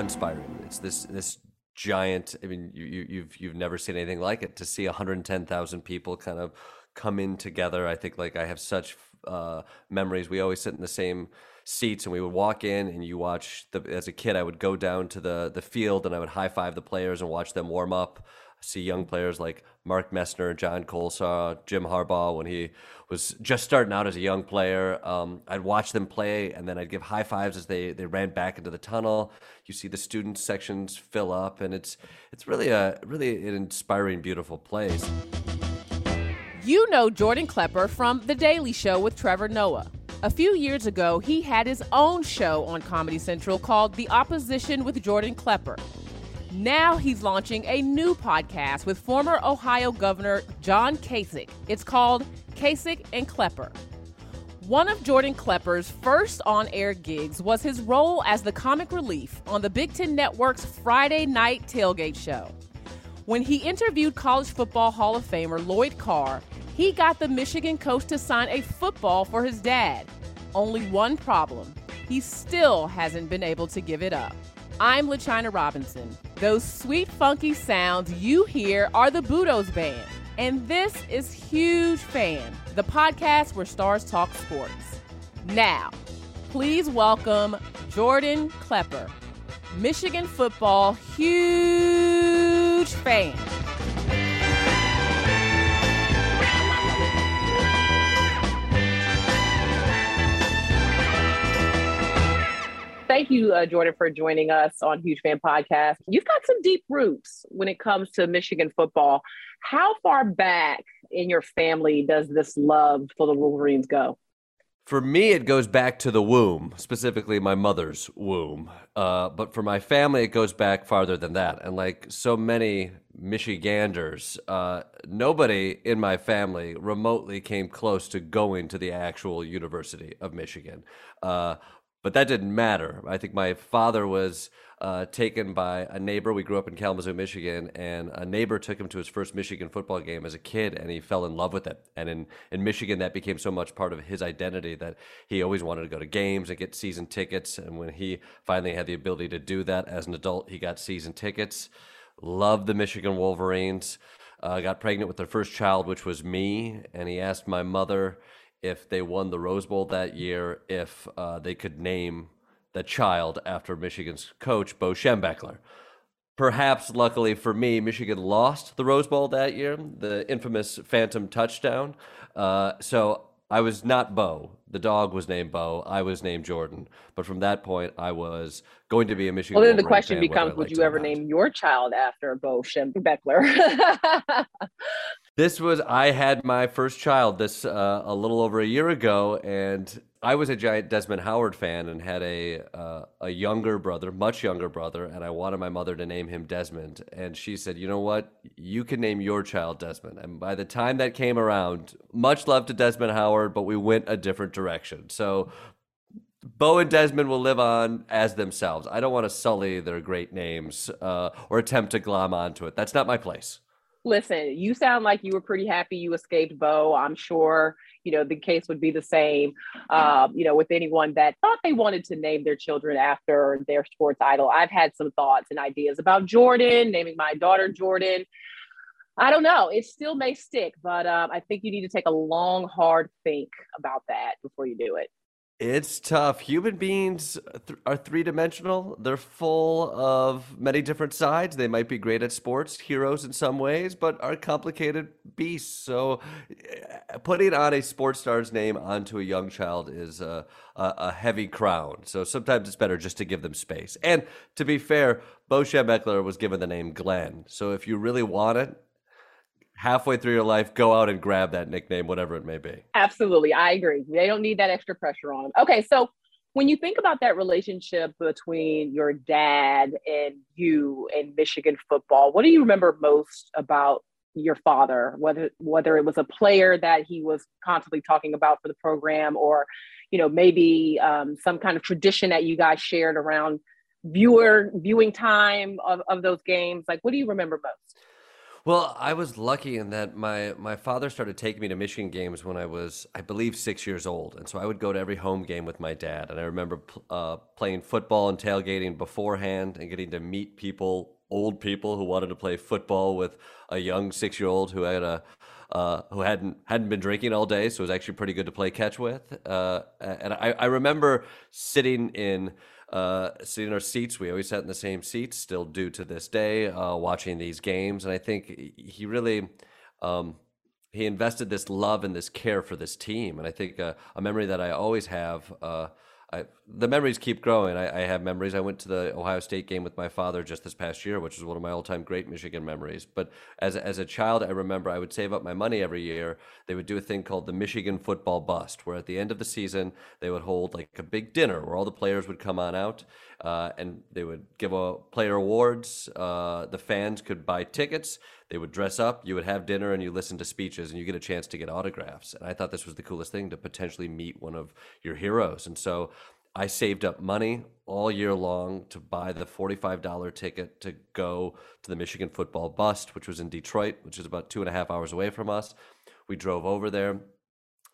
Awe-inspiring. It's this this giant. I mean, you, you you've you've never seen anything like it. To see 110,000 people kind of come in together, I think like I have such uh, memories. We always sit in the same seats and we would walk in and you watch the as a kid I would go down to the the field and I would high five the players and watch them warm up. See young players like Mark Messner, John Kolesar, Jim Harbaugh when he was just starting out as a young player. Um, I'd watch them play and then I'd give high fives as they, they ran back into the tunnel. You see the student sections fill up and it's it's really a really an inspiring, beautiful place. You know Jordan Klepper from The Daily Show with Trevor Noah. A few years ago, he had his own show on Comedy Central called The Opposition with Jordan Klepper. Now he's launching a new podcast with former Ohio Governor John Kasich. It's called Kasich and Klepper. One of Jordan Klepper's first on air gigs was his role as the comic relief on the Big Ten Network's Friday night tailgate show. When he interviewed College Football Hall of Famer Lloyd Carr, he got the Michigan coach to sign a football for his dad. Only one problem he still hasn't been able to give it up. I'm LaChina Robinson. Those sweet, funky sounds you hear are the Budos Band. And this is Huge Fan, the podcast where stars talk sports. Now, please welcome Jordan Klepper, Michigan football huge fan. Thank you, uh, Jordan, for joining us on Huge Fan Podcast. You've got some deep roots when it comes to Michigan football. How far back in your family does this love for the Wolverines go? For me, it goes back to the womb, specifically my mother's womb. Uh, but for my family, it goes back farther than that. And like so many Michiganders, uh, nobody in my family remotely came close to going to the actual University of Michigan. Uh, but that didn't matter. I think my father was uh, taken by a neighbor. We grew up in Kalamazoo, Michigan, and a neighbor took him to his first Michigan football game as a kid, and he fell in love with it. And in, in Michigan, that became so much part of his identity that he always wanted to go to games and get season tickets. And when he finally had the ability to do that as an adult, he got season tickets. Loved the Michigan Wolverines. Uh, got pregnant with their first child, which was me, and he asked my mother if they won the Rose Bowl that year, if uh, they could name the child after Michigan's coach, Bo Schembechler. Perhaps, luckily for me, Michigan lost the Rose Bowl that year, the infamous phantom touchdown. Uh, so I was not Bo. The dog was named Bo. I was named Jordan. But from that point, I was going to be a Michigan. Well, then the question becomes: Would you ever name your child after Bo Schembechler? This was I had my first child this uh, a little over a year ago, and I was a giant Desmond Howard fan and had a uh, a younger brother, much younger brother, and I wanted my mother to name him Desmond, and she said, "You know what? You can name your child Desmond." And by the time that came around, much love to Desmond Howard, but we went a different direction. So Bo and Desmond will live on as themselves. I don't want to sully their great names uh, or attempt to glom onto it. That's not my place. Listen, you sound like you were pretty happy you escaped Bo. I'm sure you know the case would be the same. Um, you know, with anyone that thought they wanted to name their children after their sports idol. I've had some thoughts and ideas about Jordan, naming my daughter Jordan. I don't know. It still may stick, but um, I think you need to take a long, hard think about that before you do it. It's tough. Human beings th- are three dimensional. They're full of many different sides. They might be great at sports, heroes in some ways, but are complicated beasts. So, eh, putting on a sports star's name onto a young child is a, a, a heavy crown. So, sometimes it's better just to give them space. And to be fair, Bo Schembechler was given the name Glenn. So, if you really want it, halfway through your life, go out and grab that nickname, whatever it may be. Absolutely. I agree. They don't need that extra pressure on them. Okay. So when you think about that relationship between your dad and you and Michigan football, what do you remember most about your father, whether whether it was a player that he was constantly talking about for the program or, you know, maybe um, some kind of tradition that you guys shared around viewer viewing time of, of those games? Like what do you remember most? Well, I was lucky in that my my father started taking me to Michigan games when I was, I believe, six years old, and so I would go to every home game with my dad. And I remember uh, playing football and tailgating beforehand, and getting to meet people, old people who wanted to play football with a young six year old who had a uh, who hadn't hadn't been drinking all day, so it was actually pretty good to play catch with. Uh, and I, I remember sitting in uh, sitting in our seats. We always sat in the same seats, still do to this day, uh, watching these games. And I think he really. Um, he invested this love and this care for this team, and I think uh, a memory that I always have uh, I, the memories keep growing. I, I, have memories. I went to the Ohio State game with my father just this past year, which is one of my all-time great Michigan memories. But as as a child, I remember I would save up my money every year. They would do a thing called the Michigan Football Bust, where at the end of the season they would hold like a big dinner where all the players would come on out, uh, and they would give a player awards. Uh, the fans could buy tickets. They would dress up. You would have dinner, and you listen to speeches, and you get a chance to get autographs. And I thought this was the coolest thing to potentially meet one of your heroes. And so I saved up money all year long to buy the $45 ticket to go to the Michigan football bust, which was in Detroit, which is about two and a half hours away from us. We drove over there.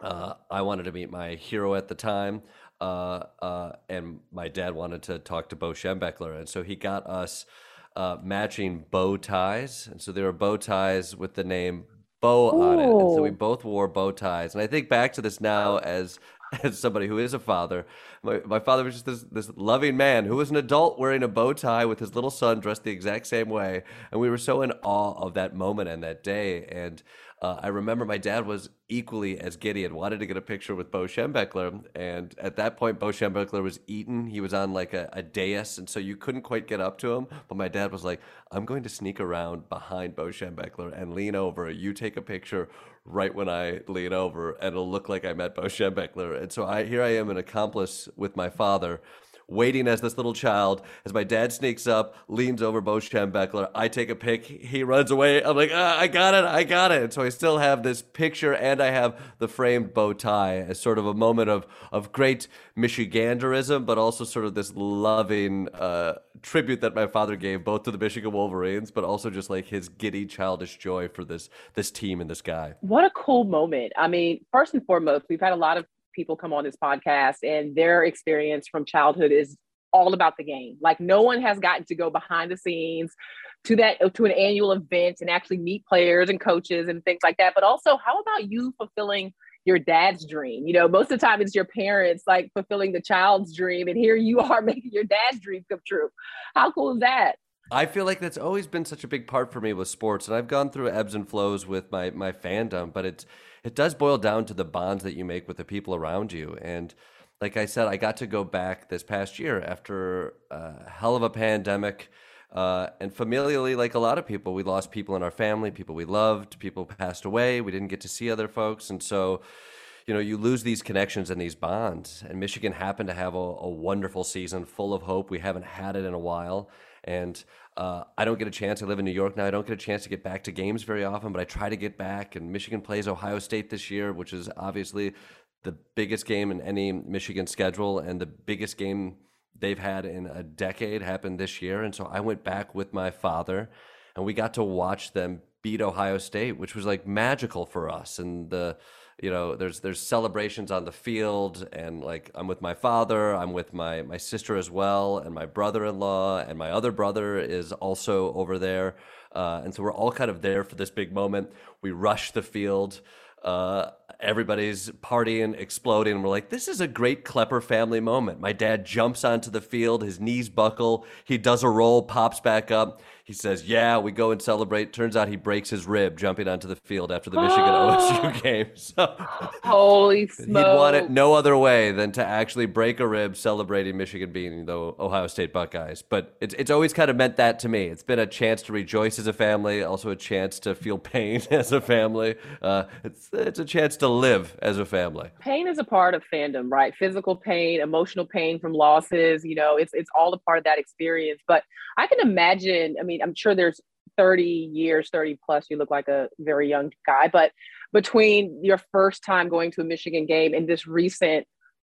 Uh, I wanted to meet my hero at the time, uh, uh, and my dad wanted to talk to Bo Schembechler. And so he got us uh, matching bow ties. And so there were bow ties with the name Bo on it. And so we both wore bow ties. And I think back to this now as as somebody who is a father. My, my father was just this, this loving man who was an adult wearing a bow tie with his little son dressed the exact same way. And we were so in awe of that moment and that day. And uh, I remember my dad was equally as giddy and wanted to get a picture with Bo Schembechler. And at that point, Bo Schembechler was eaten. He was on like a, a dais, and so you couldn't quite get up to him. But my dad was like, I'm going to sneak around behind Bo Schembechler and lean over. You take a picture right when I lean over, and it'll look like I met Bo Schembechler. And so I, here I am, an accomplice with my father waiting as this little child as my dad sneaks up, leans over Bo Schembechler. I take a pic. He runs away. I'm like, ah, I got it. I got it. So I still have this picture and I have the framed bow tie as sort of a moment of, of great Michiganderism, but also sort of this loving uh, tribute that my father gave both to the Michigan Wolverines, but also just like his giddy, childish joy for this this team and this guy. What a cool moment. I mean, first and foremost, we've had a lot of people come on this podcast and their experience from childhood is all about the game. Like no one has gotten to go behind the scenes to that to an annual event and actually meet players and coaches and things like that. But also, how about you fulfilling your dad's dream? You know, most of the time it's your parents like fulfilling the child's dream, and here you are making your dad's dream come true. How cool is that? I feel like that's always been such a big part for me with sports, and I've gone through ebbs and flows with my my fandom, but it's it does boil down to the bonds that you make with the people around you. And like I said, I got to go back this past year after a hell of a pandemic. Uh, and familially, like a lot of people, we lost people in our family, people we loved, people passed away. We didn't get to see other folks. And so, you know, you lose these connections and these bonds. And Michigan happened to have a, a wonderful season full of hope. We haven't had it in a while. And uh, I don't get a chance. I live in New York now. I don't get a chance to get back to games very often, but I try to get back. And Michigan plays Ohio State this year, which is obviously the biggest game in any Michigan schedule and the biggest game they've had in a decade happened this year. And so I went back with my father and we got to watch them beat Ohio State, which was like magical for us. And the you know there's there's celebrations on the field and like i'm with my father i'm with my my sister as well and my brother-in-law and my other brother is also over there uh, and so we're all kind of there for this big moment we rush the field Uh, everybody's partying, exploding. We're like, this is a great Klepper family moment. My dad jumps onto the field, his knees buckle, he does a roll, pops back up. He says, Yeah, we go and celebrate. Turns out he breaks his rib jumping onto the field after the Michigan OSU game. So holy smokes. He'd want it no other way than to actually break a rib celebrating Michigan beating the Ohio State Buckeyes. But it's, it's always kind of meant that to me. It's been a chance to rejoice as a family, also a chance to feel pain as a family. Uh, it's, it's a chance to live as a family. Pain is a part of fandom, right? Physical pain, emotional pain from losses, you know, it's, it's all a part of that experience. But I can imagine, I mean, mean, I'm sure there's 30 years, 30 plus, you look like a very young guy, but between your first time going to a Michigan game and this recent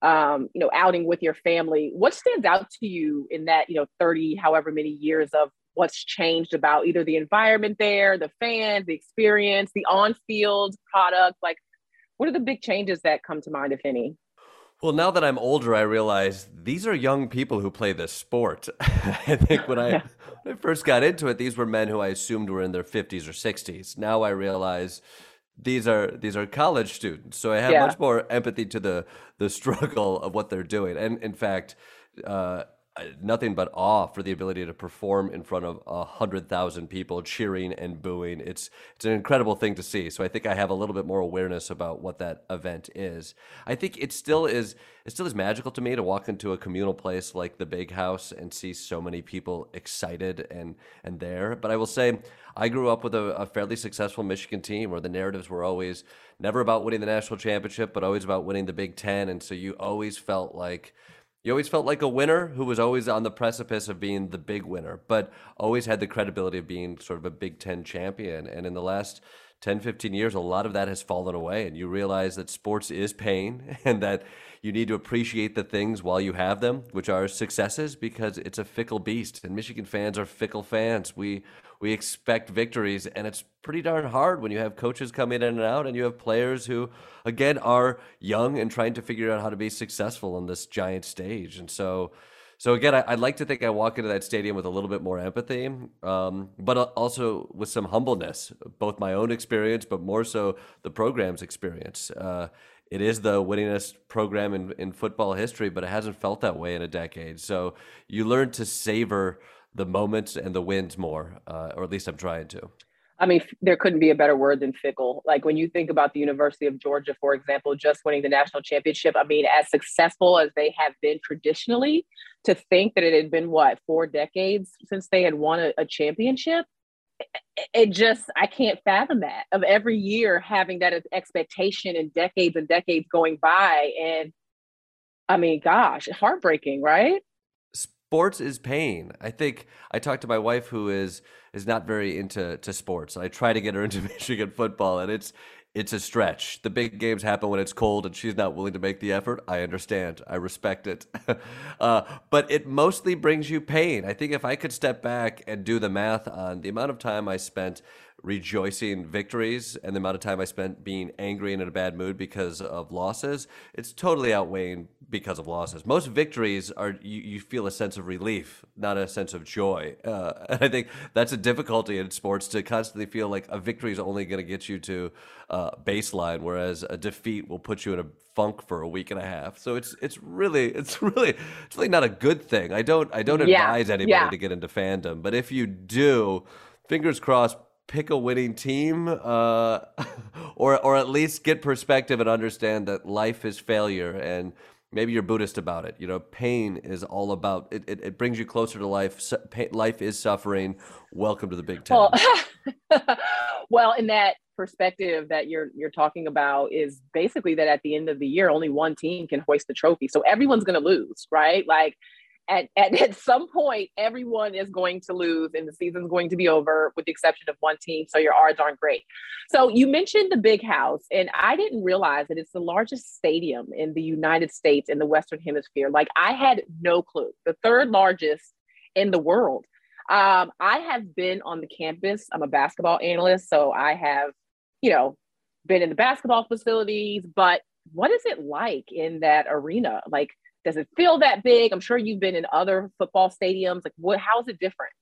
um, you know, outing with your family, what stands out to you in that, you know, 30, however many years of what's changed about either the environment there, the fans, the experience, the on-field product? Like, what are the big changes that come to mind, if any? Well, now that I'm older, I realize these are young people who play this sport. I think when I when I first got into it, these were men who I assumed were in their 50s or 60s. Now I realize these are these are college students, so I have yeah. much more empathy to the the struggle of what they're doing. And in fact, uh, Uh, nothing but awe for the ability to perform in front of a hundred thousand people cheering and booing. It's it's an incredible thing to see. So I think I have a little bit more awareness about what that event is. I think it still is it still is magical to me to walk into a communal place like the Big House and see so many people excited and and there. But I will say I grew up with a, a fairly successful Michigan team where the narratives were always never about winning the national championship, but always about winning the Big Ten, and so you always felt like you always felt like a winner who was always on the precipice of being the big winner, but always had the credibility of being sort of a Big Ten champion. And in the last 10, 15 years, a lot of that has fallen away. And you realize that sports is pain and that you need to appreciate the things while you have them, which are successes, because it's a fickle beast. And Michigan fans are fickle fans. We we expect victories, and it's pretty darn hard when you have coaches come in and out, and you have players who, again, are young and trying to figure out how to be successful on this giant stage. And so, so again, I, would like to think I walk into that stadium with a little bit more empathy, um, but also with some humbleness, both my own experience, but more so the program's experience. Uh, it is the winningest program in, in football history, but it hasn't felt that way in a decade. So you learn to savor the moments and the wins more, uh, or at least I'm trying to. I mean, there couldn't be a better word than fickle. Like when you think about the University of Georgia, for example, just winning the national championship, I mean, as successful as they have been traditionally, to think that it had been what, four decades since they had won a, a championship, it just, I can't fathom that of every year having that expectation and decades and decades going by. And I mean, gosh, heartbreaking, right? Sports is pain. I think I talked to my wife who is is not very into to sports. I try to get her into Michigan football, and it's it's a stretch. The big games happen when it's cold, and she's not willing to make the effort. I understand. I respect it. uh, but it mostly brings you pain. I think if I could step back and do the math on the amount of time I spent rejoicing victories and the amount of time I spent being angry and in a bad mood because of losses, it's totally outweighing because of losses. Most victories are you, you feel a sense of relief, not a sense of joy. Uh, and I think that's a difficulty in sports to constantly feel like a victory is only going to get you to uh, baseline, whereas a defeat will put you in a funk for a week and a half. So it's it's really it's really it's really not a good thing. I don't I don't yeah. advise anybody yeah. to get into fandom, but if you do, fingers crossed pick a winning team, uh, or or at least get perspective and understand that life is failure, and maybe you're Buddhist about it. You know, pain is all about it. It, it brings you closer to life. life is suffering. Welcome to the Big Ten. Well, well, in that perspective that you're you're talking about is basically that at the end of the year, only one team can hoist the trophy, so everyone's going to lose, right? Like at, at, at some point, everyone is going to lose and the season's going to be over with the exception of one team. So your odds aren't great. So you mentioned the big house, and I didn't realize that it's the largest stadium in the United States in the Western Hemisphere. Like I had no clue. The third largest in the world. Um, I have been on the campus. I'm a basketball analyst, so I have, you know, been in the basketball facilities, but what is it like in that arena? Like does it feel that big? I'm sure you've been in other football stadiums. Like, what? How is it different?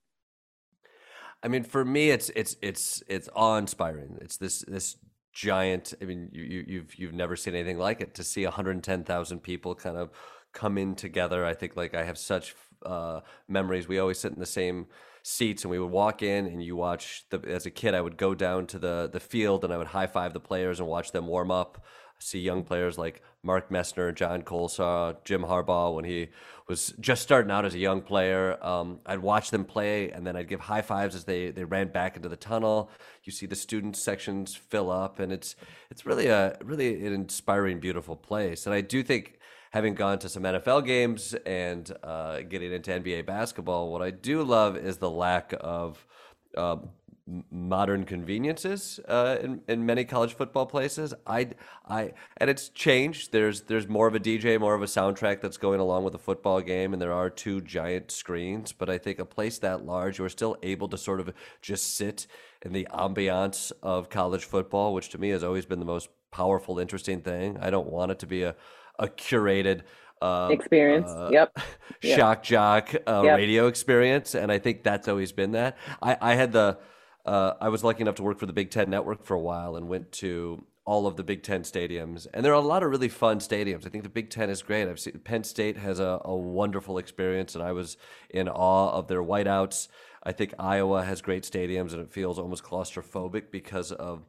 I mean, for me, it's it's it's it's awe inspiring. It's this this giant. I mean, you, you you've you've never seen anything like it. To see 110,000 people kind of come in together, I think like I have such uh, memories. We always sit in the same seats and we would walk in and you watch the as a kid I would go down to the the field and I would high five the players and watch them warm up see young players like Mark Messner, John Kolesar, Jim Harbaugh when he was just starting out as a young player. Um, I'd watch them play, and then I'd give high fives as they, they ran back into the tunnel. You see the student sections fill up, and it's it's really a really an inspiring, beautiful place. And I do think having gone to some NFL games and uh, getting into NBA basketball, what I do love is the lack of uh, modern conveniences uh, in, in many college football places. I, I, and it's changed. There's there's more of a DJ, more of a soundtrack that's going along with the football game, and there are two giant screens. But I think a place that large, you're still able to sort of just sit in the ambiance of college football, which to me has always been the most powerful, interesting thing. I don't want it to be a a curated um, experience. Uh, yep. Shock jock uh, yep. radio experience, and I think that's always been that. I, I had the uh, I was lucky enough to work for the Big Ten Network for a while and went to all of the Big Ten stadiums, and there are a lot of really fun stadiums. I think the Big Ten is great. I've seen Penn State has a, a wonderful experience, and I was in awe of their whiteouts. I think Iowa has great stadiums, and it feels almost claustrophobic because of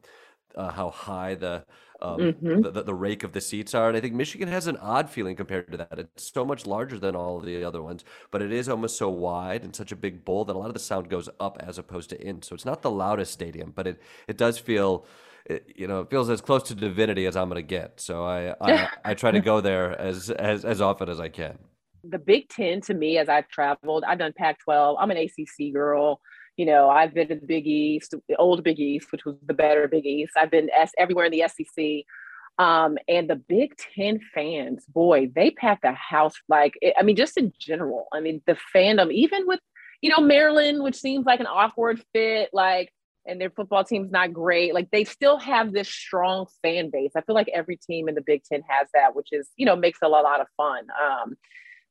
uh, how high the um, mm-hmm. the, the, rake of the seats are. And I think Michigan has an odd feeling compared to that. It's so much larger than all of the other ones, but it is almost so wide and such a big bowl that a lot of the sound goes up as opposed to in. So it's not the loudest stadium, but it it does feel. It, you know, it feels as close to divinity as I'm going to get. So I, I, I try to go there as, as as often as I can. The Big Ten to me, as I've traveled, I've done Pac-12. I'm an ACC girl you know, I've been to the Big East, the old Big East, which was the better Big East. I've been everywhere in the SEC. Um, and the Big Ten fans, boy, they pack the house like, I mean, just in general. I mean, the fandom, even with, you know, Maryland, which seems like an awkward fit, like, and their football team's not great. Like, they still have this strong fan base. I feel like every team in the Big Ten has that, which is, you know, makes it a lot of fun. Um,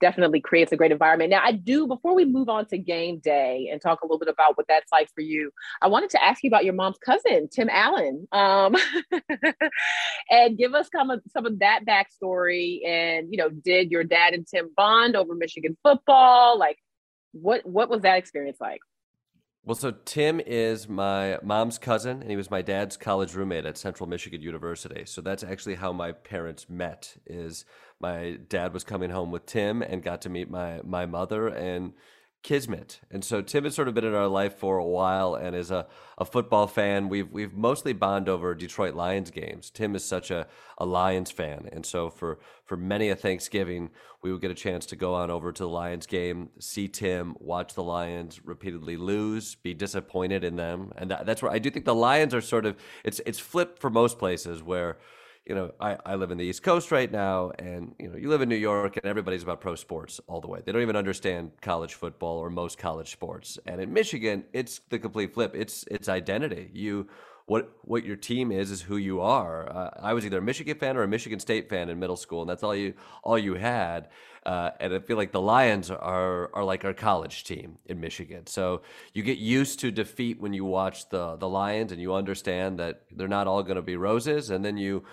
definitely creates a great environment. Now, I do, before we move on to game day and talk a little bit about what that's like for you, I wanted to ask you about your mom's cousin, Tim Allen, um, and give us some of, some of that backstory. And, you know, did your dad and Tim bond over Michigan football? Like, what, what was that experience like? Well, so Tim is my mom's cousin, and he was my dad's college roommate at Central Michigan University. So that's actually how my parents met. Is my dad was coming home with Tim and got to meet my my mother and Kismet. And so Tim has sort of been in our life for a while and is a, a football fan. We've we've mostly bond over Detroit Lions games. Tim is such a, a Lions fan. And so for, for many a Thanksgiving, we would get a chance to go on over to the Lions game, see Tim, watch the Lions repeatedly lose, be disappointed in them. And that, that's where I do think the Lions are sort of it's it's flipped for most places where you know, I, I live in the East Coast right now, and you know, you live in New York, and everybody's about pro sports all the way. They don't even understand college football or most college sports. And in Michigan, it's the complete flip. It's it's identity. You what what your team is is who you are. Uh, I was either a Michigan fan or a Michigan State fan in middle school, and that's all you all you had. Uh, and I feel like the Lions are are like our college team in Michigan. So you get used to defeat when you watch the the Lions, and you understand that they're not all going to be roses, and then you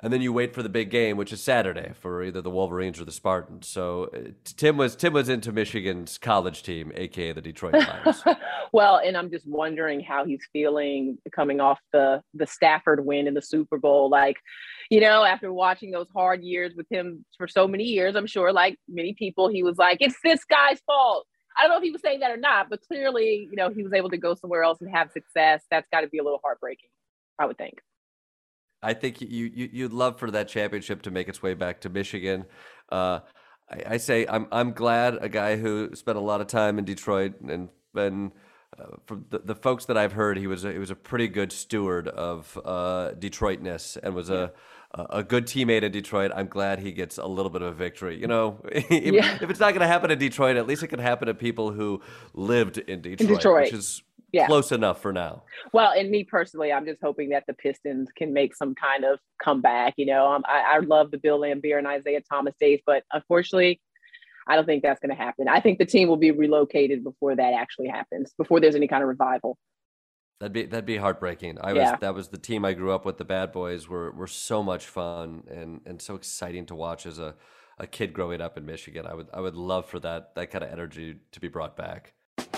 and then you wait for the big game, which is Saturday for either the Wolverines or the Spartans. So uh, Tim was Tim was into Michigan's college team, aka the Detroit Lions. well, and I'm just wondering how he's feeling coming off the the Stafford win in the Super Bowl. Like, you know, after watching those hard years with him for so many years, I'm sure, like many people, he was like, "It's this guy's fault." I don't know if he was saying that or not, but clearly, you know, he was able to go somewhere else and have success. That's got to be a little heartbreaking, I would think. I think you, you you'd love for that championship to make its way back to Michigan. Uh, I, I, say I'm I'm glad a guy who spent a lot of time in Detroit and been uh, from the, the folks that I've heard, he was a, he was a pretty good steward of uh, Detroitness and was a a good teammate in Detroit. I'm glad he gets a little bit of a victory. You know, if, yeah. if it's not going to happen in Detroit, at least it can happen to people who lived in Detroit, in Detroit. which is yeah. close enough for now. Well, and me personally, I'm just hoping that the Pistons can make some kind of comeback. You know, um, I, I love the Bill Laimbeer and Isiah Thomas days, but unfortunately, I don't think that's going to happen. I think the team will be relocated before that actually happens, before there's any kind of revival. That'd be that'd be heartbreaking. I Yeah. was that was the team I grew up with. The Bad Boys were were so much fun and and so exciting to watch as a a kid growing up in Michigan. I would I would love for that that kind of energy to be brought back.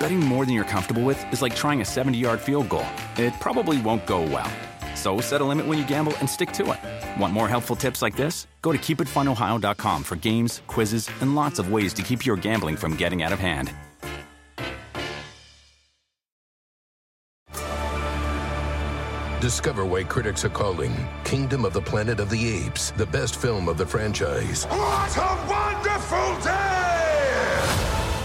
Betting more than you're comfortable with is like trying a 70 yard field goal. It probably won't go well. So set a limit when you gamble and stick to it. Want more helpful tips like this? Go to keepitfunohio.com for games, quizzes, and lots of ways to keep your gambling from getting out of hand. Discover why critics are calling Kingdom of the Planet of the Apes the best film of the franchise. What a wonderful day!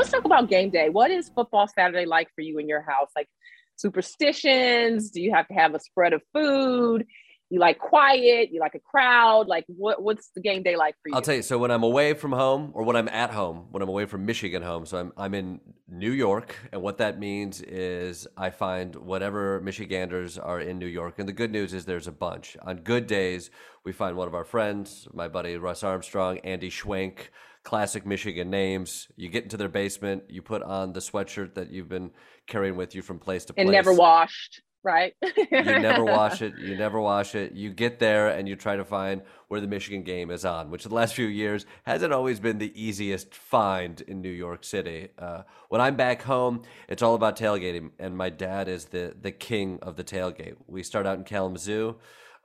Let's talk about game day. What is football Saturday like for you in your house? Like superstitions? Do you have to have a spread of food? You like quiet? You like a crowd? Like what? What's the game day like for you? I'll tell you. So when I'm away from home, or when I'm at home, when I'm away from Michigan home, so I'm I'm in New York, and what that means is I find whatever Michiganders are in New York, and the good news is there's a bunch. On good days, we find one of our friends, my buddy Russ Armstrong, Andy Schwenk, classic Michigan names. You get into their basement, you put on the sweatshirt that you've been carrying with you from place to place, and never washed, right? you never wash it. You never wash it. You get there and you try to find where the Michigan game is on, which the last few years hasn't always been the easiest find in New York City. Uh, when I'm back home, it's all about tailgating, and my dad is the the king of the tailgate. We start out in Kalamazoo.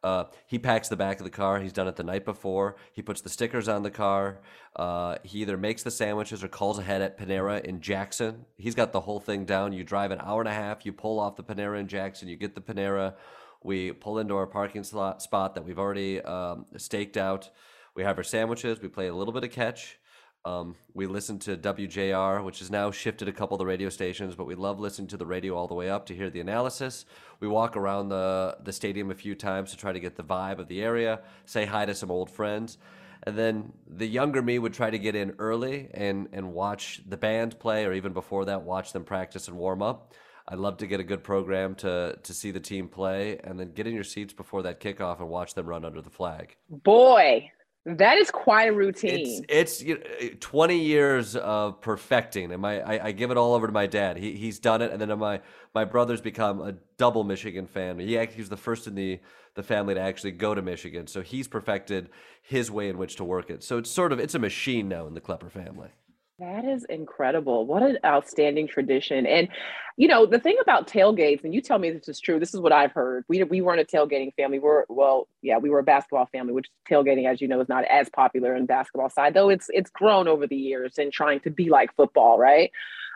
Uh, he packs the back of the car. He's done it the night before. He puts the stickers on the car. Uh, he either makes the sandwiches or calls ahead at Panera in Jackson. He's got the whole thing down. You drive an hour and a half. You pull off the Panera in Jackson. You get the Panera. We pull into our parking slot spot that we've already um, staked out. We have our sandwiches. We play a little bit of catch. Um, we listen to WJR, which has now shifted a couple of the radio stations, but we love listening to the radio all the way up to hear the analysis. We walk around the, the stadium a few times to try to get the vibe of the area, say hi to some old friends. And then the younger me would try to get in early and, and watch the band play, or even before that, watch them practice and warm up. I'd love to get a good program to, to see the team play, and then get in your seats before that kickoff and watch them run under the flag. Boy, that is quite a routine. It's it's you know, 20 years of perfecting, and my I, I give it all over to my dad. He he's done it, and then my my brother's become a double Michigan fan. He actually was the first in the the family to actually go to Michigan, so he's perfected his way in which to work it. So it's sort of it's a machine now in the Klepper family. That is incredible. What an outstanding tradition. And you know, the thing about tailgates, and you tell me this is true, this is what I've heard. We we weren't a tailgating family. We're well, yeah, we were a basketball family, which tailgating, as you know, is not as popular in basketball side, though it's it's grown over the years and trying to be like football, right?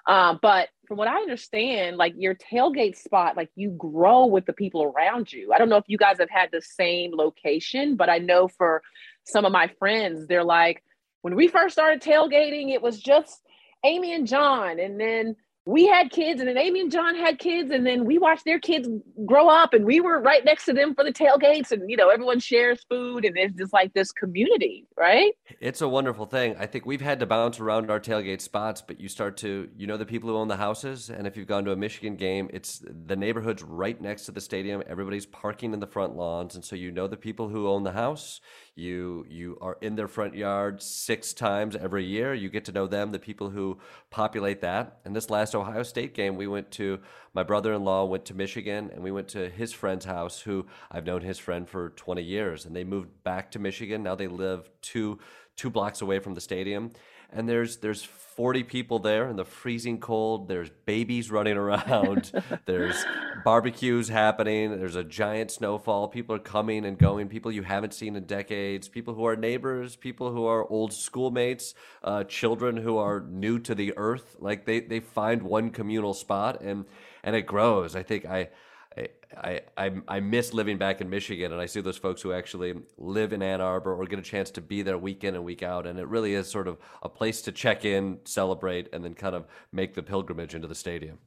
Um, but from what I understand, like your tailgate spot, like you grow with the people around you. I don't know if you guys have had the same location, but I know for some of my friends, they're like, when we first started tailgating, it was just Amy and John, and then we had kids, and then Amy and John had kids, and then we watched their kids grow up, and we were right next to them for the tailgates, and you know everyone shares food, and it's just like this community, right? It's a wonderful thing. I think we've had to bounce around our tailgate spots, but you start to, you know, the people who own the houses. And if you've gone to a Michigan game, it's the neighborhood's right next to the stadium. Everybody's parking in the front lawns. And so you know the people who own the house. You you are in their front yard six times every year. You get to know them, the people who populate that. And this last Ohio State game, we went to my brother-in-law went to Michigan, and we went to his friend's house, who I've known his friend for 20 years, and they moved back to Michigan. Now they live two two blocks away from the stadium. And there's there's 40 people there in the freezing cold. There's babies running around. there's barbecues happening. There's a giant snowfall. People are coming and going. People you haven't seen in decades. People who are neighbors. People who are old schoolmates. Uh, children who are new to the earth. Like they they find one communal spot and and it grows. I think I I, I, I miss living back in Michigan, and I see those folks who actually live in Ann Arbor or get a chance to be there week in and week out. And it really is sort of a place to check in, celebrate, and then kind of make the pilgrimage into the stadium.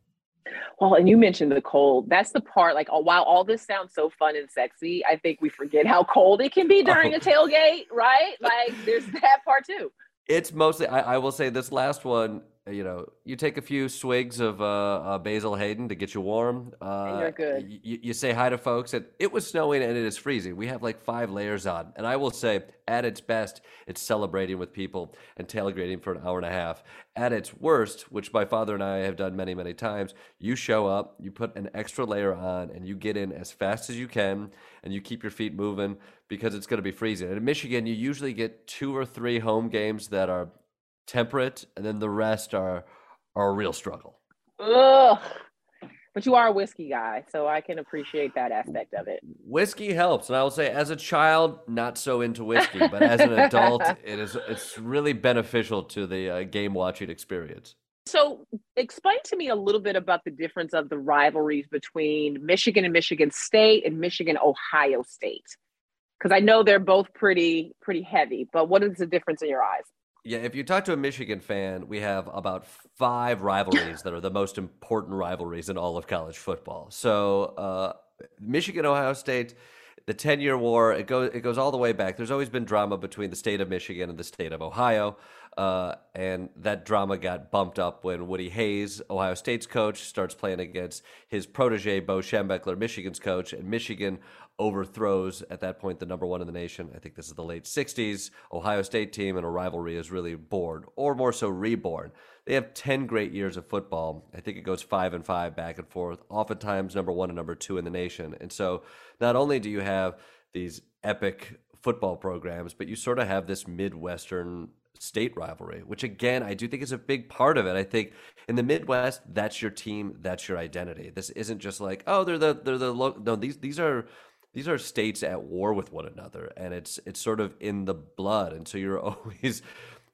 Well, and you mentioned the cold. That's the part, like, oh, while all this sounds so fun and sexy, I think we forget how cold it can be oh. during oh. a tailgate, right? Like, there's that part too. It's mostly, I, I will say, this last one you know, you take a few swigs of uh, uh, Basil Hayden to get you warm. Uh, You're good. Y- you say hi to folks, and it was snowing and it is freezing. We have like five layers on, and I will say, at its best, it's celebrating with people and tailgating for an hour and a half. At its worst, which my father and I have done many, many times, you show up, you put an extra layer on, and you get in as fast as you can, and you keep your feet moving because it's going to be freezing. And in Michigan, you usually get two or three home games that are temperate, and then the rest are are a real struggle. Ugh. But you are a whiskey guy, so I can appreciate that aspect of it. Whiskey helps, and I will say, as a child, not so into whiskey, but as an adult, it is it's really beneficial to the uh, game watching experience. So, explain to me a little bit about the difference of the rivalries between Michigan and Michigan State and Michigan Ohio State, because I know they're both pretty pretty heavy. But what is the difference in your eyes? Yeah, if you talk to a Michigan fan, we have about five rivalries that are the most important rivalries in all of college football. So, uh, Michigan, Ohio State, the 10 year war, it goes, it goes all the way back. There's always been drama between the state of Michigan and the state of Ohio. Uh, and that drama got bumped up when Woody Hayes, Ohio State's coach, starts playing against his protege, Bo Schembechler, Michigan's coach. And Michigan overthrows at that point the number one in the nation. I think this is the late 60s. Ohio State team and a rivalry is really born, or more so reborn. They have 10 great years of football. I think it goes five and five back and forth, oftentimes number one and number two in the nation. And so not only do you have these epic football programs, but you sort of have this Midwestern state rivalry, which again, I do think is a big part of it. I think in the Midwest, that's your team, that's your identity. This isn't just like, oh, they're the they're the lo-. no, these these are these are states at war with one another and it's it's sort of in the blood and so you're always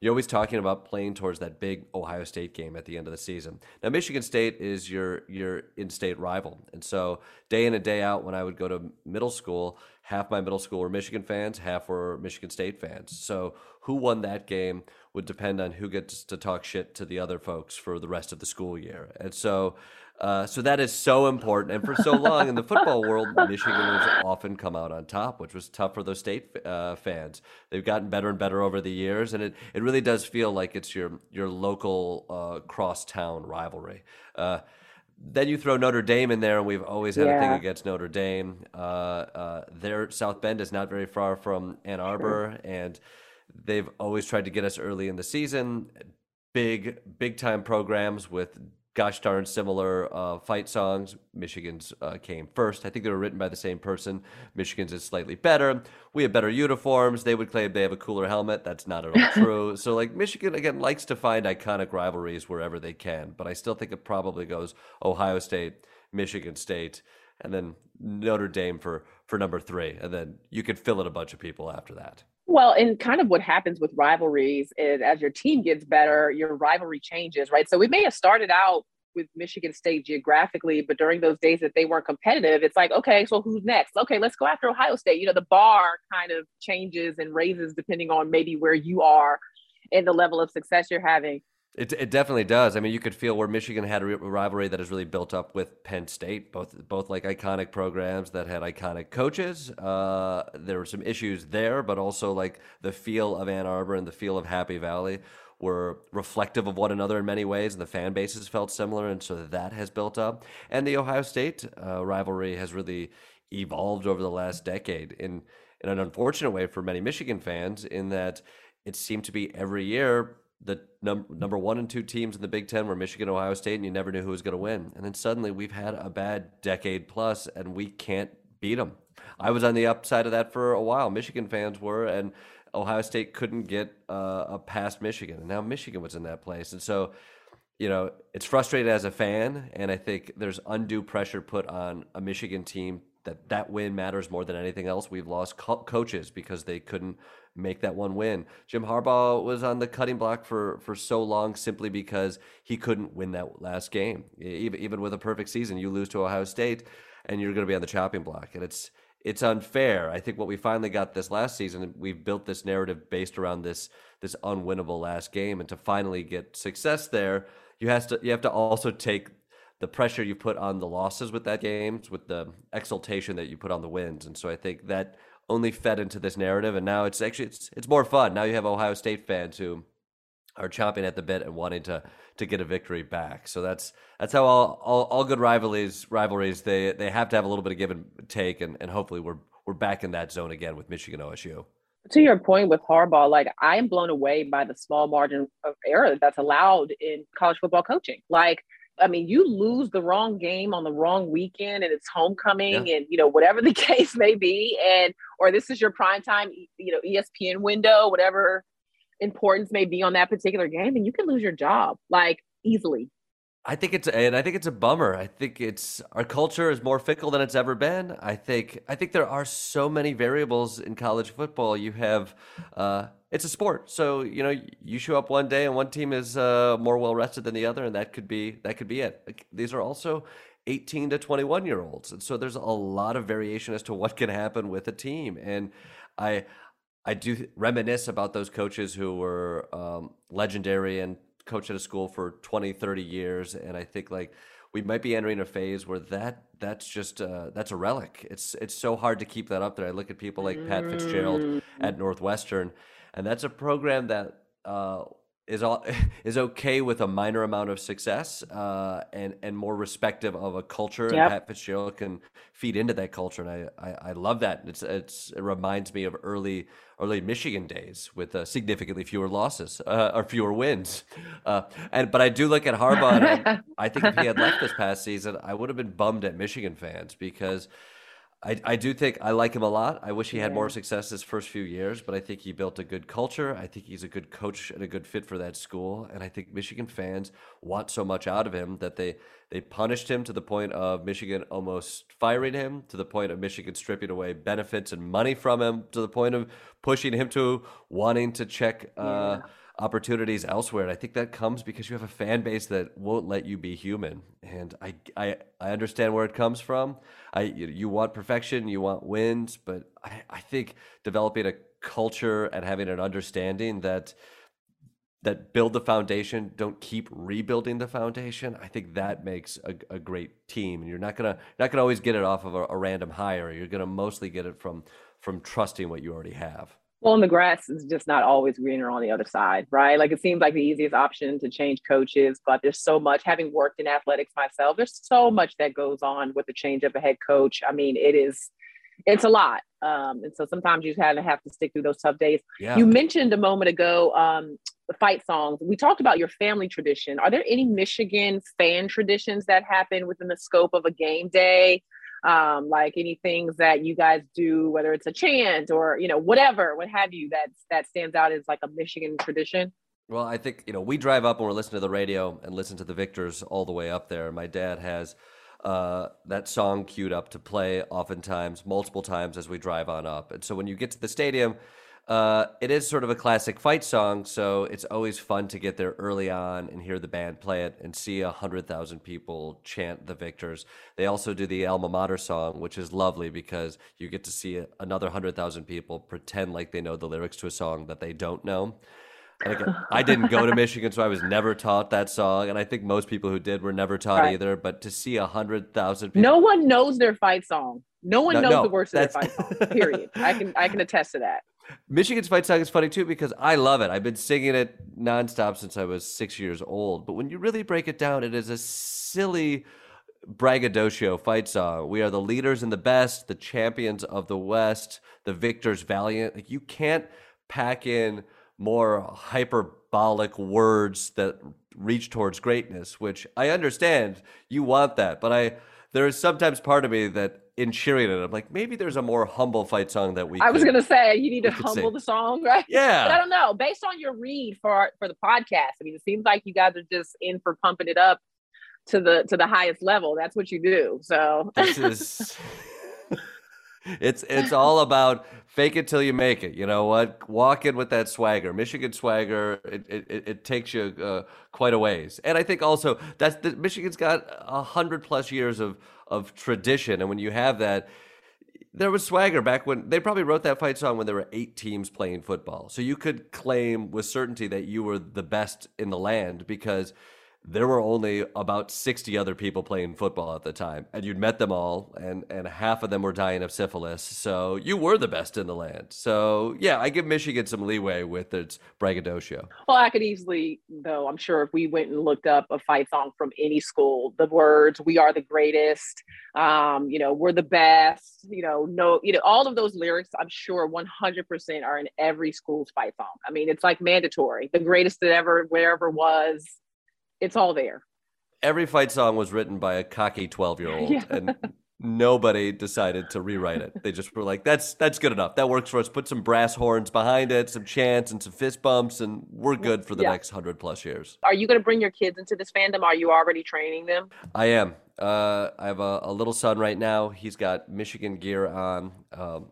you're always talking about playing towards that big Ohio State game at the end of the season. Now Michigan State is your your in-state rival. And so day in and day out when I would go to middle school, half my middle school were Michigan fans, half were Michigan State fans. So who won that game would depend on who gets to talk shit to the other folks for the rest of the school year. And so uh, so that is so important. And for so long in the football world, Michigan has often come out on top, which was tough for those state uh, fans. They've gotten better and better over the years, and it, it really does feel like it's your your local uh, cross town rivalry. Uh, then you throw Notre Dame in there, and we've always had yeah. a thing against Notre Dame. Uh, uh, their South Bend is not very far from Ann Arbor, sure. and they've always tried to get us early in the season. Big, big time programs with gosh darn similar uh, fight songs. Michigan's uh, came first. I think they were written by the same person. Michigan's is slightly better. We have better uniforms. They would claim they have a cooler helmet. That's not at all true. so, like, Michigan, again, likes to find iconic rivalries wherever they can. But I still think it probably goes Ohio State, Michigan State, and then Notre Dame for, for number three. And then you could fill in a bunch of people after that. Well, and kind of what happens with rivalries is as your team gets better, your rivalry changes, right? So we may have started out with Michigan State geographically, but during those days that they weren't competitive, it's like, okay, so who's next? Okay, let's go after Ohio State. You know, the bar kind of changes and raises depending on maybe where you are and the level of success you're having. It, it definitely does. I mean, you could feel where Michigan had a rivalry that is really built up with Penn State, both both like iconic programs that had iconic coaches. Uh, there were some issues there, but also like the feel of Ann Arbor and the feel of Happy Valley were reflective of one another in many ways, and the fan bases felt similar, and so that has built up. And the Ohio State uh, rivalry has really evolved over the last decade in in an unfortunate way for many Michigan fans, in that it seemed to be every year the num- number one and two teams in the Big Ten were Michigan, Ohio State, and you never knew who was going to win. And then suddenly we've had a bad decade plus, and we can't beat them. I was on the upside of that for a while. Michigan fans were, and Ohio State couldn't get uh, past Michigan, and now Michigan was in that place, and so you know it's frustrating as a fan, and I think there's undue pressure put on a Michigan team that that win matters more than anything else. We've lost co- coaches because they couldn't make that one win. Jim Harbaugh was on the cutting block for for so long simply because he couldn't win that last game. Even even with a perfect season, you lose to Ohio State, and you're going to be on the chopping block, and it's it's unfair. I think what we finally got this last season, we've built this narrative based around this this unwinnable last game, and to finally get success there, you has to you have to also take the pressure you put on the losses with that games, with the exultation that you put on the wins, and so I think that only fed into this narrative, and now it's actually it's it's more fun. Now you have Ohio State fans who are chomping at the bit and wanting to to get a victory back. So that's that's how all all, all good rivalries rivalries they they have to have a little bit of give and take, and, and hopefully we're we're back in that zone again with Michigan OSU. To your point with Harbaugh, like I am blown away by the small margin of error that's allowed in college football coaching. Like I mean, you lose the wrong game on the wrong weekend and it's homecoming yeah. and, you know, whatever the case may be. And, or this is your prime time, you know, ESPN window, whatever importance may be on that particular game. And you can lose your job like easily. I think it's and I think it's a bummer. I think it's our culture is more fickle than it's ever been. I think I think there are so many variables in college football. You have uh, it's a sport, so you know you show up one day and one team is uh, more well rested than the other, and that could be that could be it. These are also 18 to 21 year olds, and so there's a lot of variation as to what can happen with a team. And I I do reminisce about those coaches who were um, legendary and coached at a school for 20, 30 years, and I think like we might be entering a phase where that that's just uh, that's a relic. It's it's so hard to keep that up there. I look at people like Pat Fitzgerald mm. at Northwestern, and that's a program that uh, is all, is okay with a minor amount of success uh, and and more respective of a culture. Yep. And Pat Fitzgerald can feed into that culture, and I, I, I love that. It's it's it reminds me of early early Michigan days with uh, significantly fewer losses uh, or fewer wins. Uh, and but I do look at Harbaugh. I, I think if he had left this past season, I would have been bummed at Michigan fans because I, I do think I like him a lot. I wish he had yeah. more success his first few years, but I think he built a good culture. I think he's a good coach and a good fit for that school. And I think Michigan fans want so much out of him that they they punished him to the point of Michigan almost firing him, to the point of Michigan stripping away benefits and money from him, to the point of pushing him to wanting to check uh, yeah opportunities elsewhere. And I think that comes because you have a fan base that won't let you be human. And I, I, I understand where it comes from. I, you want perfection, you want wins, but I, I think developing a culture and having an understanding that that build the foundation, don't keep rebuilding the foundation. I think that makes a, a great team. And you're not gonna not gonna always get it off of a, a random hire. You're gonna mostly get it from from trusting what you already have. Well, and the grass is just not always greener on the other side, right? Like it seems like the easiest option to change coaches, but there's so much. Having worked in athletics myself, there's so much that goes on with the change of a head coach. I mean, it is, it's a lot, um, and so sometimes you kind of have to stick through those tough days. Yeah. You mentioned a moment ago um, the fight songs. We talked about your family tradition. Are there any Michigan fan traditions that happen within the scope of a game day? Um, like any things that you guys do, whether it's a chant or you know whatever, what have you, that that stands out as like a Michigan tradition. Well, I think you know we drive up and we're listening to the radio and listen to the Victors all the way up there. My dad has uh, that song queued up to play oftentimes, multiple times as we drive on up. And so when you get to the stadium, uh, it is sort of a classic fight song, so it's always fun to get there early on and hear the band play it and see a hundred thousand people chant the victors. They also do the alma mater song, which is lovely because you get to see another hundred thousand people pretend like they know the lyrics to a song that they don't know. Again, I didn't go to Michigan, so I was never taught that song, and I think most people who did were never taught right. either. But to see a hundred thousand people, no one knows their fight song. No one no, knows no, the words of their fight song. Period. I can I can attest to that. Michigan's fight song is funny too because I love it. I've been singing it nonstop since I was six years old. But when you really break it down, it is a silly braggadocio fight song. We are the leaders and the best, the champions of the West, the victors valiant. Like you can't pack in more hyperbolic words that reach towards greatness, which I understand you want that, but I there is sometimes part of me that in cheering it. I'm like, maybe there's a more humble fight song that we. I was gonna say you need to humble sing. the song, right? Yeah. But I don't know. Based on your read for our, for the podcast, I mean, it seems like you guys are just in for pumping it up to the to the highest level. That's what you do. So this is it's it's all about fake it till you make it you know what walk in with that swagger michigan swagger it it, it, takes you uh, quite a ways and i think also that's the michigan's got a hundred plus years of of tradition and when you have that there was swagger back when they probably wrote that fight song when there were eight teams playing football. So you could claim with certainty that you were the best in the land because there were only about 60 other people playing football at the time and you'd met them all and and half of them were dying of syphilis so you were the best in the land so yeah i give michigan some leeway with its braggadocio Well, I could easily, though, I'm sure if we went and looked up a fight song from any school, the words, we are the greatest, um, you know, we're the best, you know, no, you know, all of those lyrics, I'm sure 100% are in every school's fight song. I mean, it's like mandatory. The greatest that ever, wherever was, it's all there. every fight song was written by a cocky 12 year old and nobody decided to rewrite it they just were like that's that's good enough that works for us put some brass horns behind it some chants and some fist bumps and we're good for the Yeah. next 100 plus years Are you going to bring your kids into this fandom? Are you already training them? I am. Uh, I have a, a little son right now. He's got Michigan gear on. Um,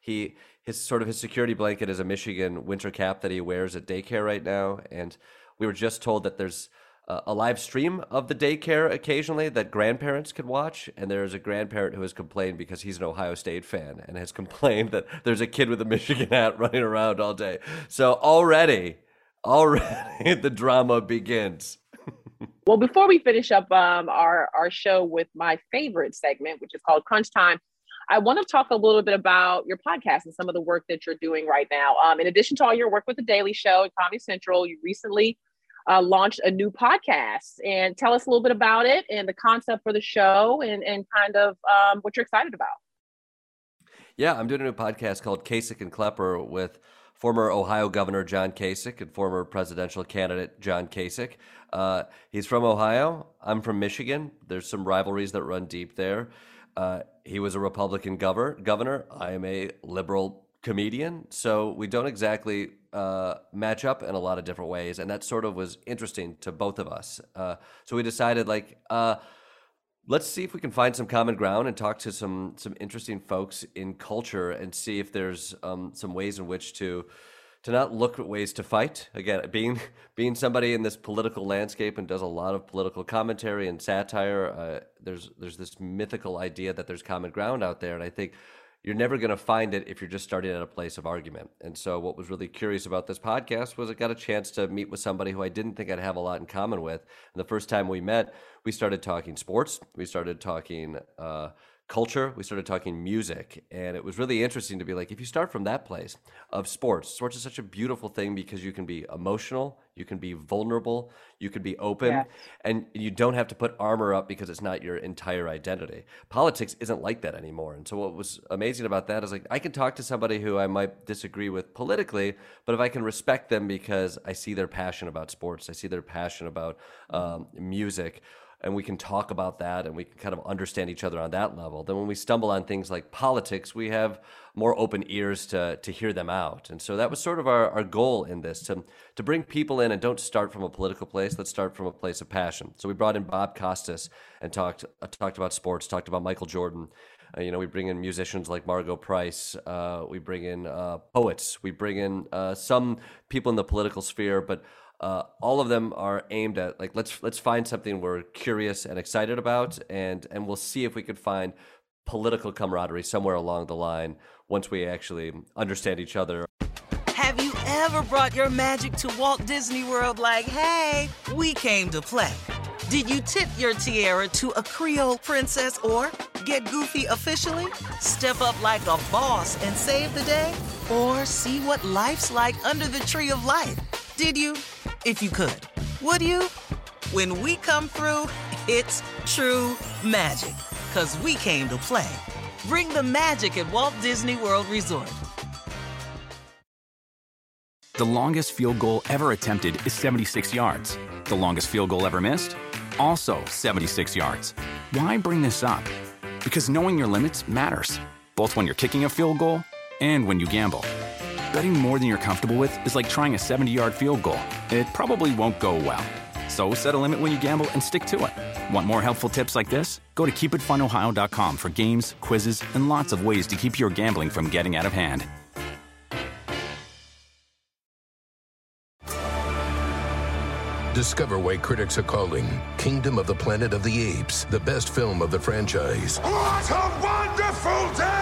he his sort of his security blanket is a Michigan winter cap that he wears at daycare right now. And we were just told that there's a, live stream of the daycare occasionally that grandparents could watch. And there's a grandparent who has complained because he's an Ohio State fan and has complained that there's a kid with a Michigan hat running around all day. So already, already the drama begins. Well, before we finish up um, our our show with my favorite segment, which is called Crunch Time, I want to talk a little bit about your podcast and some of the work that you're doing right now. Um, in addition to all your work with the Daily Show and Comedy Central, you recently uh, launched a new podcast. And tell us a little bit about it and the concept for the show and and kind of um, what you're excited about. Yeah, I'm doing a new podcast called Kasich and Klepper with former Ohio Governor John Kasich and former presidential candidate John Kasich. Uh, he's from Ohio. I'm from Michigan. There's some rivalries that run deep there. Uh, he was a Republican governor. Governor. I am a liberal comedian, so we don't exactly uh, match up in a lot of different ways, and that sort of was interesting to both of us. Uh, so we decided, like. Uh, let's see if we can find some common ground and talk to some some interesting folks in culture and see if there's um, some ways in which to to not look at ways to fight again being being somebody in this political landscape and does a lot of political commentary and satire uh, there's there's this mythical idea that there's common ground out there and i think you're never going to find it if you're just starting at a place of argument. And so, what was really curious about this podcast was I got a chance to meet with somebody who I didn't think I'd have a lot in common with. And the first time we met, we started talking sports, we started talking uh, culture, we started talking music. And it was really interesting to be like, if you start from that place of sports, sports is such a beautiful thing because you can be emotional, you can be vulnerable, you can be open, Yeah. and you don't have to put armor up because it's not your entire identity. Politics isn't like that anymore. And so what was amazing about that is like I can talk to somebody who I might disagree with politically, but if I can respect them because I see their passion about sports, I see their passion about um, music, and we can talk about that and we can kind of understand each other on that level. Then when we stumble on things like politics, we have more open ears to to hear them out. And so that was sort of our, our goal in this to to bring people in and don't start from a political place. Let's start from a place of passion. So we brought in Bob Costas and talked uh, talked about sports, talked about Michael Jordan. Uh, you know, we bring in musicians like Margo Price. Uh, we bring in uh, poets. We bring in uh, some people in the political sphere, but uh, all of them are aimed at like let's let's find something we're curious and excited about, and and we'll see if we could find political camaraderie somewhere along the line once we actually understand each other. Have you ever brought your magic to Walt Disney World like, hey, we came to play? Did you tip your tiara to a Creole princess or get goofy officially? Step up like a boss and save the day? Or see what life's like under the tree of life? Did you? If you could. Would you? When we come through, it's true magic. Cause we came to play. Bring the magic at Walt Disney World Resort. The longest field goal ever attempted is 76 yards. The longest field goal ever missed? Also 76 yards. Why bring this up? Because knowing your limits matters, both when you're kicking a field goal and when you gamble. Betting more than you're comfortable with is like trying a 70 yard field goal. It probably won't go well. So set a limit when you gamble and stick to it. Want more helpful tips like this? Go to keepitfunohio.com for games, quizzes, and lots of ways to keep your gambling from getting out of hand. Discover why critics are calling Kingdom of the Planet of the Apes the best film of the franchise. What a wonderful day!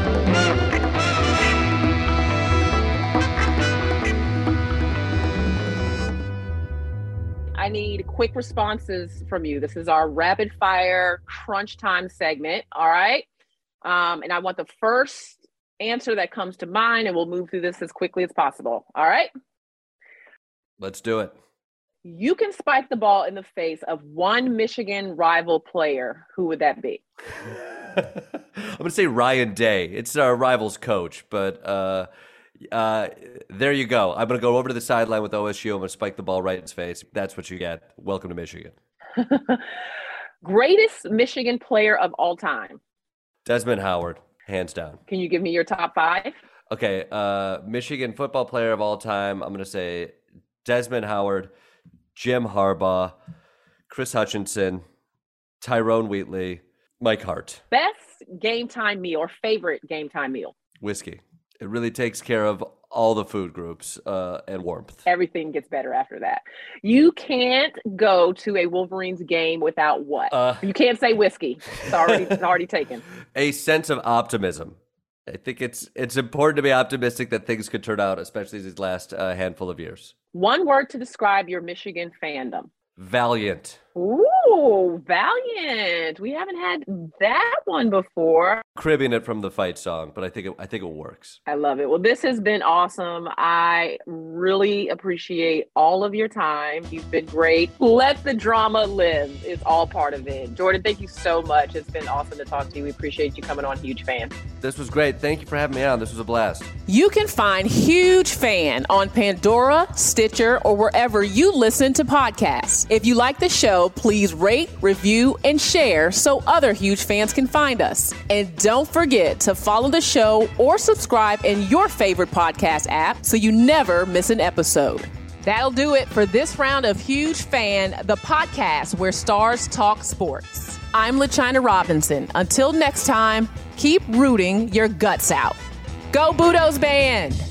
Need quick responses from you. This is our rapid fire crunch time segment. All right. Um, and I want the first answer that comes to mind, and we'll move through this as quickly as possible. All right. Let's do it. You can spike the ball in the face of one Michigan rival player. Who would that be? I'm going to say Ryan Day. It's our rival's coach, but uh, uh, there you go. I'm going to go over to the sideline with OSU. I'm going to spike the ball right in his face. That's what you get. Welcome to Michigan. Greatest Michigan player of all time. Desmond Howard, hands down. Can you give me your top five? Okay, uh, Michigan football player of all time. I'm going to say Desmond Howard, Jim Harbaugh, Chris Hutchinson, Tyrone Wheatley, Mike Hart. Best game time meal or favorite game time meal? Whiskey. It really takes care of all the food groups uh, and warmth. Everything gets better after that. You can't go to a Wolverines game without what? Uh, you can't say whiskey. It's already it's already taken. A sense of optimism. I think it's it's important to be optimistic that things could turn out, especially these last uh, handful of years. One word to describe your Michigan fandom. Valiant. Ooh, valiant. We haven't had that one before. Cribbing it from the fight song, but I think it, I think it works. I love it. Well, this has been awesome. I really appreciate all of your time. You've been great. Let the drama live. It's all part of it. Jordan, thank you so much. It's been awesome to talk to you. We appreciate you coming on. Huge fan. This was great. Thank you for having me on. This was a blast. You can find Huge Fan on Pandora, Stitcher, or wherever you listen to podcasts. If you like the show, please rate, review, and share so other huge fans can find us. And don't forget to follow the show or subscribe in your favorite podcast app so you never miss an episode. That'll do it for this round of Huge Fan, the podcast where stars talk sports. I'm LaChina Robinson. Until next time, keep rooting your guts out. Go Budos Band!